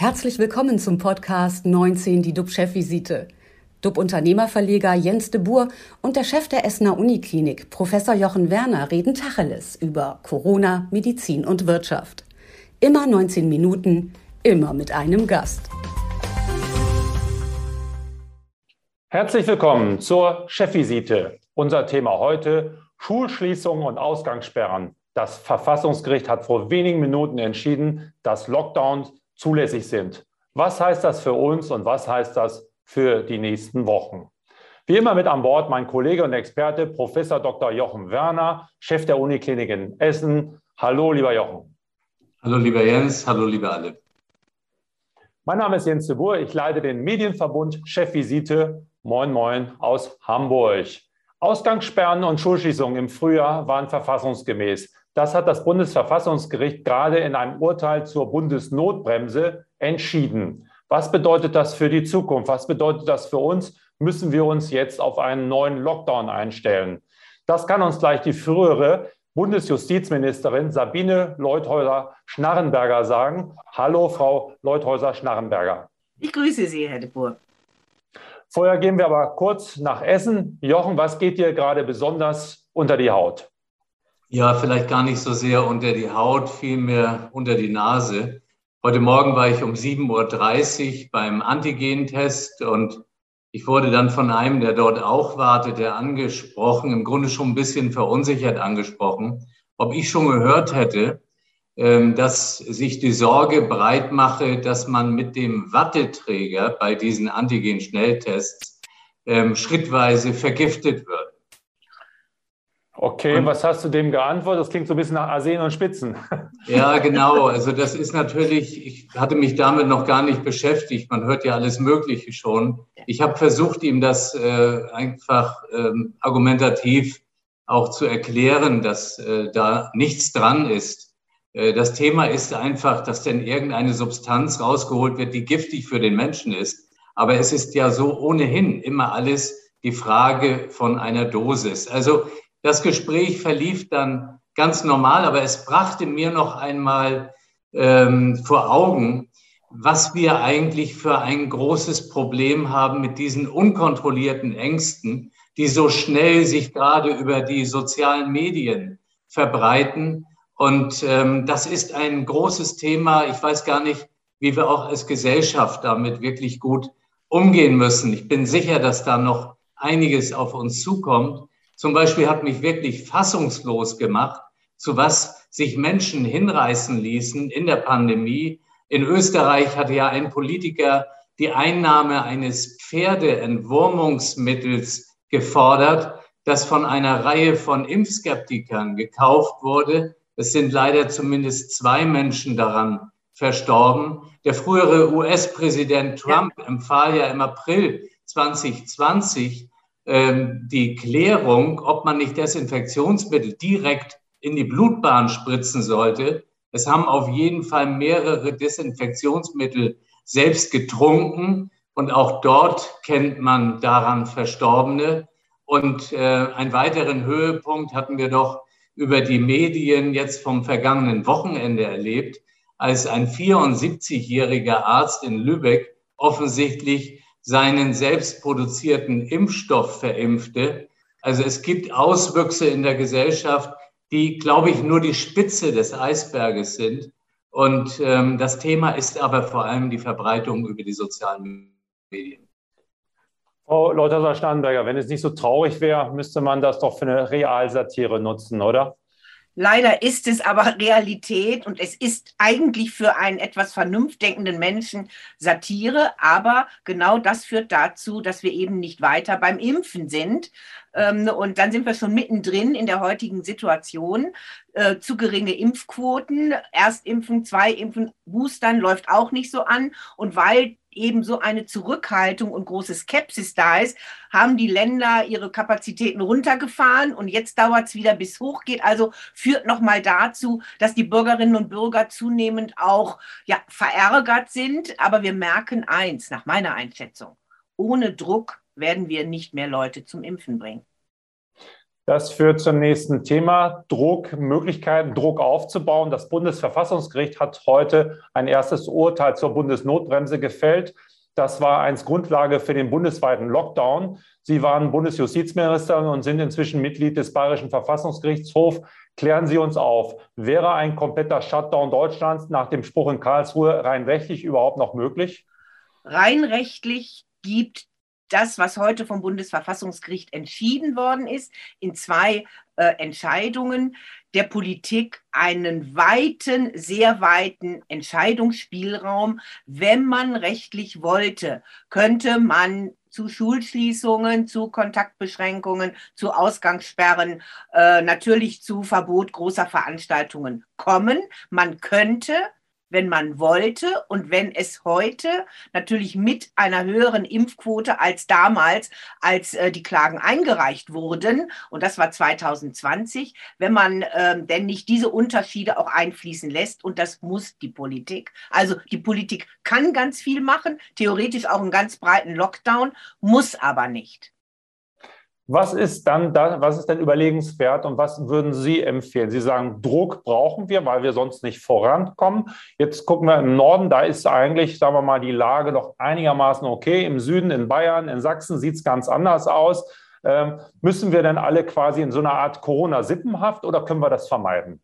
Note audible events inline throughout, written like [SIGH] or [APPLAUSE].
Herzlich willkommen zum Podcast 19, die DUB-Chefvisite. DUB-Unternehmerverleger Jens de Boer und der Chef der Essener Uniklinik, Professor Jochen Werner, reden Tacheles über Corona, Medizin und Wirtschaft. Immer 19 Minuten, immer mit einem Gast. Herzlich willkommen zur Chefvisite. Unser Thema heute Schulschließungen und Ausgangssperren. Das Verfassungsgericht hat vor wenigen Minuten entschieden, dass Lockdowns zulässig sind. Was heißt das für uns und was heißt das für die nächsten Wochen? Wie immer mit an Bord mein Kollege und Experte Professor Dr. Jochen Werner, Chef der Uniklinik in Essen. Hallo, lieber Jochen. Hallo, lieber Jens. Hallo, liebe alle. Mein Name ist Jens de Boer. Ich leite den Medienverbund Chefvisite Moin Moin aus Hamburg. Ausgangssperren und Schulschließungen im Frühjahr waren verfassungsgemäß. Das hat das Bundesverfassungsgericht gerade in einem Urteil zur Bundesnotbremse entschieden. Was bedeutet das für die Zukunft? Was bedeutet das für uns? Müssen wir uns jetzt auf einen neuen Lockdown einstellen? Das kann uns gleich die frühere Bundesjustizministerin Sabine Leuthäuser-Schnarrenberger sagen. Hallo, Frau Leuthäuser-Schnarrenberger. Ich grüße Sie, Herr de Boer. Vorher gehen wir aber kurz nach Essen. Jochen, was geht dir gerade besonders unter die Haut? Ja, vielleicht gar nicht so sehr unter die Haut, vielmehr unter die Nase. Heute Morgen war ich um 7.30 Uhr beim Antigentest und ich wurde dann von einem, der dort auch wartete, angesprochen, im Grunde schon ein bisschen verunsichert angesprochen, ob ich schon gehört hätte, ähm, dass sich die Sorge breit mache, dass man mit dem Watteträger bei diesen Antigen-Schnelltests ähm, schrittweise vergiftet wird. Okay, und, was hast du dem geantwortet? Das klingt so ein bisschen nach Arsen und Spitzen. [LAUGHS] Ja, genau. Also das ist natürlich, ich hatte mich damit noch gar nicht beschäftigt. Man hört ja alles Mögliche schon. Ich habe versucht, ihm das äh, einfach ähm, argumentativ auch zu erklären, dass äh, da nichts dran ist. Äh, das Thema ist einfach, dass denn irgendeine Substanz rausgeholt wird, die giftig für den Menschen ist. Aber es ist ja so ohnehin immer alles die Frage von einer Dosis. Also das Gespräch verlief dann ganz normal, aber es brachte mir noch einmal ähm, vor Augen, was wir eigentlich für ein großes Problem haben mit diesen unkontrollierten Ängsten, die so schnell sich gerade über die sozialen Medien verbreiten. Und ähm, das ist ein großes Thema. Ich weiß gar nicht, wie wir auch als Gesellschaft damit wirklich gut umgehen müssen. Ich bin sicher, dass da noch einiges auf uns zukommt. Zum Beispiel hat mich wirklich fassungslos gemacht, zu was sich Menschen hinreißen ließen in der Pandemie. In Österreich hatte ja ein Politiker die Einnahme eines Pferdeentwurmungsmittels gefordert, das von einer Reihe von Impfskeptikern gekauft wurde. Es sind leider zumindest zwei Menschen daran verstorben. Der frühere US-Präsident Trump empfahl ja im April 2020 ähm, die Klärung, ob man nicht Desinfektionsmittel direkt in die Blutbahn spritzen sollte. Es haben auf jeden Fall mehrere Desinfektionsmittel selbst getrunken und auch dort kennt man daran Verstorbene. Und äh, einen weiteren Höhepunkt hatten wir doch über die Medien jetzt vom vergangenen Wochenende erlebt, als ein 74-jähriger Arzt in Lübeck offensichtlich seinen selbst produzierten Impfstoff verimpfte. Also es gibt Auswüchse in der Gesellschaft, die, glaube ich, nur die Spitze des Eisberges sind. Und ähm, das Thema ist aber vor allem die Verbreitung über die sozialen Medien. Frau Leuthauser-Starnberger, wenn es nicht so traurig wäre, müsste man das doch für eine Realsatire nutzen, oder? Leider ist es aber [LAUGHS] Realität und es ist eigentlich für einen etwas vernunftdenkenden Menschen Satire, aber genau das führt dazu, dass wir eben nicht weiter beim Impfen sind. Ähm, und dann sind wir schon mittendrin in der heutigen Situation. Äh, zu geringe Impfquoten, Erstimpfen, Zweiimpfen, Boostern läuft auch nicht so an. Und weil eben so eine Zurückhaltung und große Skepsis da ist, haben die Länder ihre Kapazitäten runtergefahren und jetzt dauert es wieder bis hoch geht. Also führt nochmal dazu, dass die Bürgerinnen und Bürger zunehmend auch ja, verärgert sind. Aber wir merken eins, nach meiner Einschätzung, ohne Druck werden wir nicht mehr Leute zum Impfen bringen. Das führt zum nächsten Thema, Druck, Möglichkeiten, Druck aufzubauen. Das Bundesverfassungsgericht hat heute ein erstes Urteil zur Bundesnotbremse gefällt. Das war eins Grundlage für den bundesweiten Lockdown. Sie waren Bundesjustizministerin und sind inzwischen Mitglied des Bayerischen Verfassungsgerichtshofs. Klären Sie uns auf, wäre ein kompletter Shutdown Deutschlands nach dem Spruch in Karlsruhe rein rechtlich überhaupt noch möglich? Rein rechtlich gibt das, was heute vom Bundesverfassungsgericht entschieden worden ist, in zwei äh, Entscheidungen der Politik einen weiten, sehr weiten Entscheidungsspielraum. Wenn man rechtlich wollte, könnte man zu Schulschließungen, zu Kontaktbeschränkungen, zu Ausgangssperren, äh, natürlich zu Verbot großer Veranstaltungen kommen. Man könnte wenn man wollte und wenn es heute natürlich mit einer höheren Impfquote als damals, als äh, die Klagen eingereicht wurden, und das war 2020, wenn man äh, denn nicht diese Unterschiede auch einfließen lässt, und das muss die Politik. Also die Politik kann ganz viel machen, theoretisch auch einen ganz breiten Lockdown, muss aber nicht. Was ist dann da, was ist denn überlegenswert und was würden Sie empfehlen? Sie sagen, Druck brauchen wir, weil wir sonst nicht vorankommen. Jetzt gucken wir im Norden, da ist eigentlich, sagen wir mal, die Lage doch einigermaßen okay. Im Süden, in Bayern, in Sachsen sieht es ganz anders aus. Ähm, müssen wir denn alle quasi in so einer Art Corona-Sippenhaft oder können wir das vermeiden?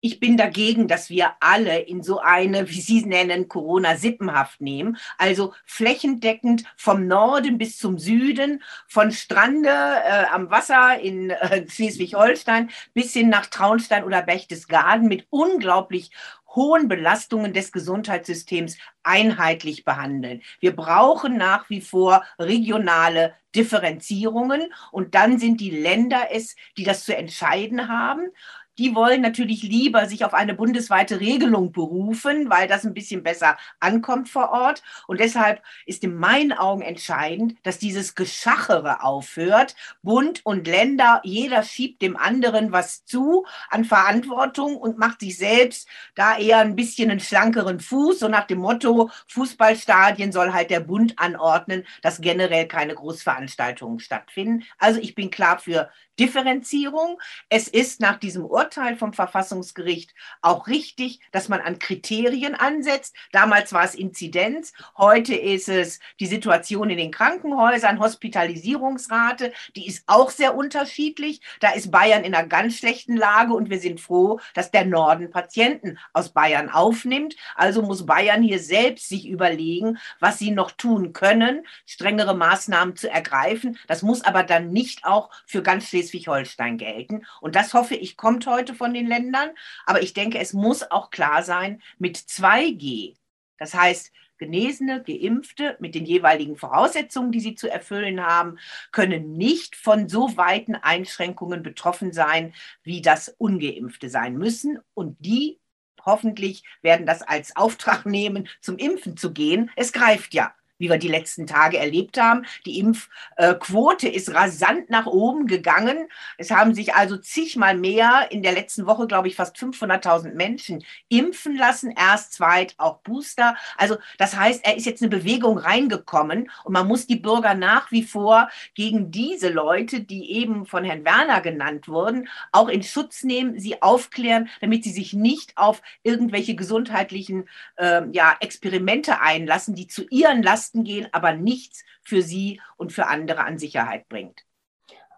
Ich bin dagegen, dass wir alle in so eine, wie Sie nennen, Corona-Sippenhaft nehmen. Also flächendeckend vom Norden bis zum Süden, von Strande äh, am Wasser in äh, Schleswig-Holstein bis hin nach Traunstein oder Berchtesgaden mit unglaublich hohen Belastungen des Gesundheitssystems einheitlich behandeln. Wir brauchen nach wie vor regionale Differenzierungen und dann sind die Länder es, die das zu entscheiden haben die wollen natürlich lieber sich auf eine bundesweite Regelung berufen, weil das ein bisschen besser ankommt vor Ort. Und deshalb ist in meinen Augen entscheidend, dass dieses Geschachere aufhört. Bund und Länder, jeder schiebt dem anderen was zu an Verantwortung und macht sich selbst da eher ein bisschen einen schlankeren Fuß. So nach dem Motto, Fußballstadien soll halt der Bund anordnen, dass generell keine Großveranstaltungen stattfinden. Also ich bin klar für Differenzierung. Es ist nach diesem Urteil vom Verfassungsgericht auch richtig, dass man an Kriterien ansetzt. Damals war es Inzidenz, heute ist es die Situation in den Krankenhäusern, Hospitalisierungsrate, die ist auch sehr unterschiedlich. Da ist Bayern in einer ganz schlechten Lage und wir sind froh, dass der Norden Patienten aus Bayern aufnimmt. Also muss Bayern hier selbst sich überlegen, was sie noch tun können, strengere Maßnahmen zu ergreifen. Das muss aber dann nicht auch für ganz Schleswig Schleswig-Holstein gelten. Und das hoffe ich, kommt heute von den Ländern. Aber ich denke, es muss auch klar sein, mit 2G, das heißt, Genesene, Geimpfte mit den jeweiligen Voraussetzungen, die sie zu erfüllen haben, können nicht von so weiten Einschränkungen betroffen sein, wie das Ungeimpfte sein müssen. Und die hoffentlich werden das als Auftrag [LAUGHS] nehmen, zum Impfen zu gehen. Es greift ja wie wir die letzten Tage erlebt haben. Die Impfquote ist rasant nach oben gegangen. Es haben sich also zigmal mehr in der letzten Woche, glaube ich, fast 500.000 Menschen impfen lassen. Erst, zweit, auch Booster. Also das heißt, er ist jetzt eine Bewegung reingekommen und man muss die Bürger nach wie vor gegen diese Leute, die eben von Herrn Werner genannt wurden, auch in Schutz nehmen, sie aufklären, damit sie sich nicht auf irgendwelche gesundheitlichen äh, ja, Experimente einlassen, die zu ihren Lasten Lasten gehen, aber nichts für sie und für andere an Sicherheit bringt.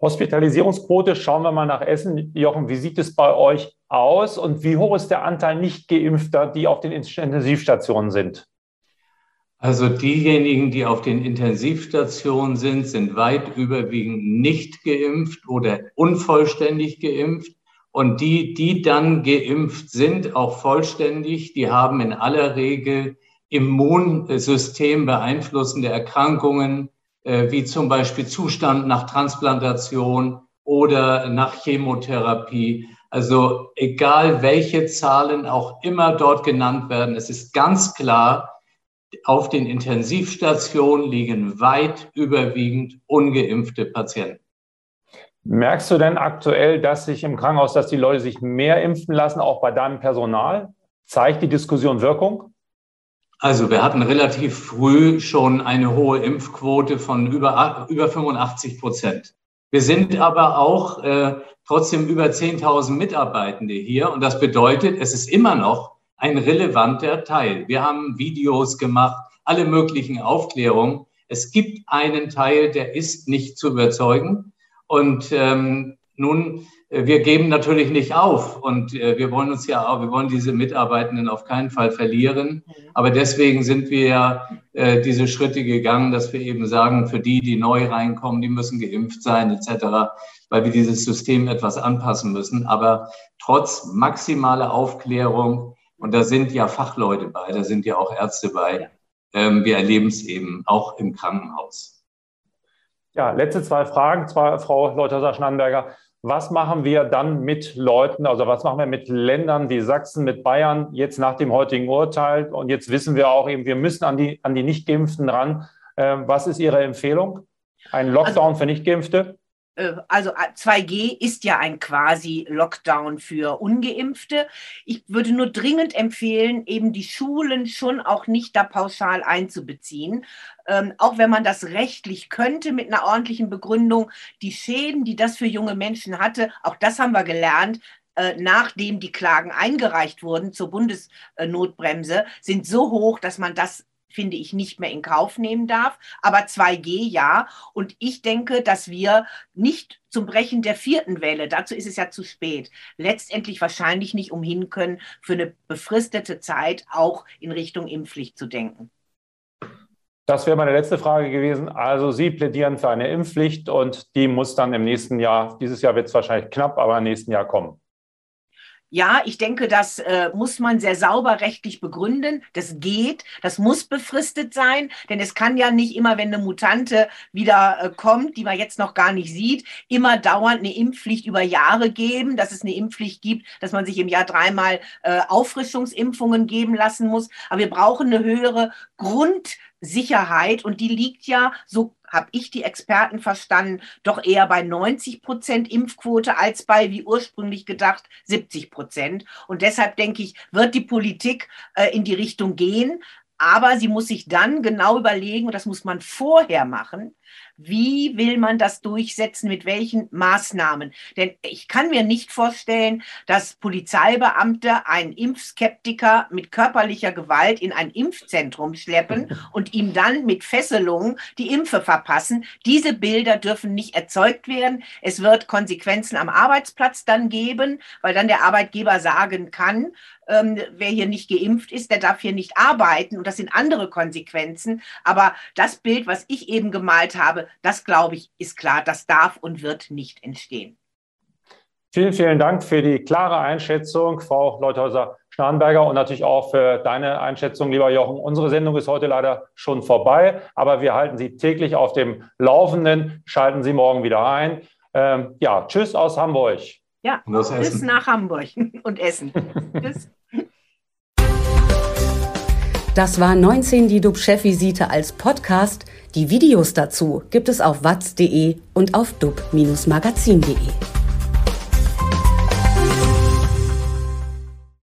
Hospitalisierungsquote, schauen wir mal nach Essen. Jochen, wie sieht es bei euch aus und wie hoch ist der Anteil Nicht-Geimpfter, die auf den Intensivstationen sind? Also diejenigen, die auf den Intensivstationen sind, sind weit überwiegend nicht geimpft oder unvollständig geimpft. Und die, die dann geimpft sind, auch vollständig, die haben in aller Regel Immunsystem beeinflussende Erkrankungen, äh, wie zum Beispiel Zustand nach Transplantation oder nach Chemotherapie. Also egal welche Zahlen auch immer dort genannt werden, es ist ganz klar, auf den Intensivstationen liegen weit überwiegend ungeimpfte Patienten. Merkst du denn aktuell, dass sich im Krankenhaus, dass die Leute sich mehr impfen lassen, auch bei deinem Personal? Zeigt die Diskussion Wirkung? Also wir hatten relativ früh schon eine hohe Impfquote von über, über 85 Prozent. Wir sind aber auch äh, trotzdem über 10.000 Mitarbeitende hier und das bedeutet, es ist immer noch ein relevanter Teil. Wir haben Videos gemacht, alle möglichen Aufklärungen. Es gibt einen Teil, der ist nicht zu überzeugen. Und ähm, nun, äh, wir geben natürlich nicht auf und äh, wir wollen uns ja auch, wir wollen diese Mitarbeitenden auf keinen Fall verlieren. Aber deswegen sind wir ja äh, diese Schritte gegangen, dass wir eben sagen, für die, die neu reinkommen, die müssen geimpft sein etc., weil wir dieses System etwas anpassen müssen. Aber trotz maximaler Aufklärung und da sind ja Fachleute bei, da sind ja auch Ärzte bei. Ähm, wir erleben es eben auch im Krankenhaus. Ja, letzte zwei Fragen, zwei, Frau Leuthauser-Schnannberger. Was machen wir dann mit Leuten, also was machen wir mit Ländern wie Sachsen, mit Bayern jetzt nach dem heutigen Urteil? Und jetzt wissen wir auch eben, wir müssen an die, an die Nicht-Geimpften ran. Ähm, was ist Ihre Empfehlung? Ein Lockdown also, für Nicht-Geimpfte? Äh, also 2G äh, ist ja ein quasi Lockdown für ungeimpfte. Ich würde nur dringend empfehlen, eben die Schulen schon auch nicht da pauschal einzubeziehen. Ähm, auch wenn man das rechtlich könnte mit einer ordentlichen Begründung, die Schäden, die das für junge Menschen hatte, auch das haben wir gelernt, äh, nachdem die Klagen eingereicht wurden zur Bundesnotbremse, sind so hoch, dass man das finde ich, nicht mehr in Kauf nehmen darf. Aber 2G ja. Und ich denke, dass wir nicht zum Brechen der vierten Welle, dazu ist es ja zu spät, letztendlich wahrscheinlich nicht umhin können, für eine befristete Zeit auch in Richtung Impfpflicht zu denken. Das wäre meine letzte Frage gewesen. Also Sie plädieren für eine Impfpflicht und die muss dann im nächsten Jahr, dieses Jahr wird es wahrscheinlich knapp, aber im nächsten Jahr kommen. Ja, ich denke, das äh, muss man sehr sauber rechtlich begründen. Das geht, das muss befristet sein, denn es kann ja nicht immer, wenn eine Mutante wieder äh, kommt, die man jetzt noch gar nicht sieht, immer dauernd eine Impfpflicht über Jahre geben, dass es eine Impfpflicht gibt, dass man sich im Jahr dreimal äh, Auffrischungsimpfungen geben lassen muss. Aber wir brauchen eine höhere Grundsicherheit und die liegt ja so habe ich die Experten verstanden, doch eher bei 90 Prozent Impfquote als bei, wie ursprünglich gedacht, 70 Prozent. Und deshalb denke ich, wird die Politik äh, in die Richtung gehen. Aber sie muss sich dann genau überlegen, und das muss man vorher machen, wie will man das durchsetzen, mit welchen Maßnahmen? Denn ich kann mir nicht vorstellen, dass Polizeibeamte einen Impfskeptiker mit körperlicher Gewalt in ein Impfzentrum schleppen [LAUGHS] und ihm dann mit Fesselungen die Impfe verpassen. Diese Bilder dürfen nicht erzeugt werden. Es wird Konsequenzen am Arbeitsplatz dann geben, weil dann der Arbeitgeber sagen kann, ähm, wer hier nicht geimpft ist, der darf hier nicht arbeiten. Und das sind andere Konsequenzen. Aber das Bild, was ich eben gemalt habe, das glaube ich, ist klar, das darf und wird nicht entstehen. Vielen, vielen Dank für die klare Einschätzung, Frau Leuthäuser-Schnarrenberger, und natürlich auch für deine Einschätzung, lieber Jochen. Unsere Sendung ist heute leider schon vorbei, aber wir halten Sie täglich auf dem Laufenden. Schalten Sie morgen wieder ein. Ähm, ja, tschüss aus Hamburg. Ja, bis nach Hamburg [LAUGHS] und Essen. tschüss. [LAUGHS] Das war 19 die DUB-Chefvisite als Podcast. Die Videos dazu gibt es auf watz.de und auf dub-magazin.de.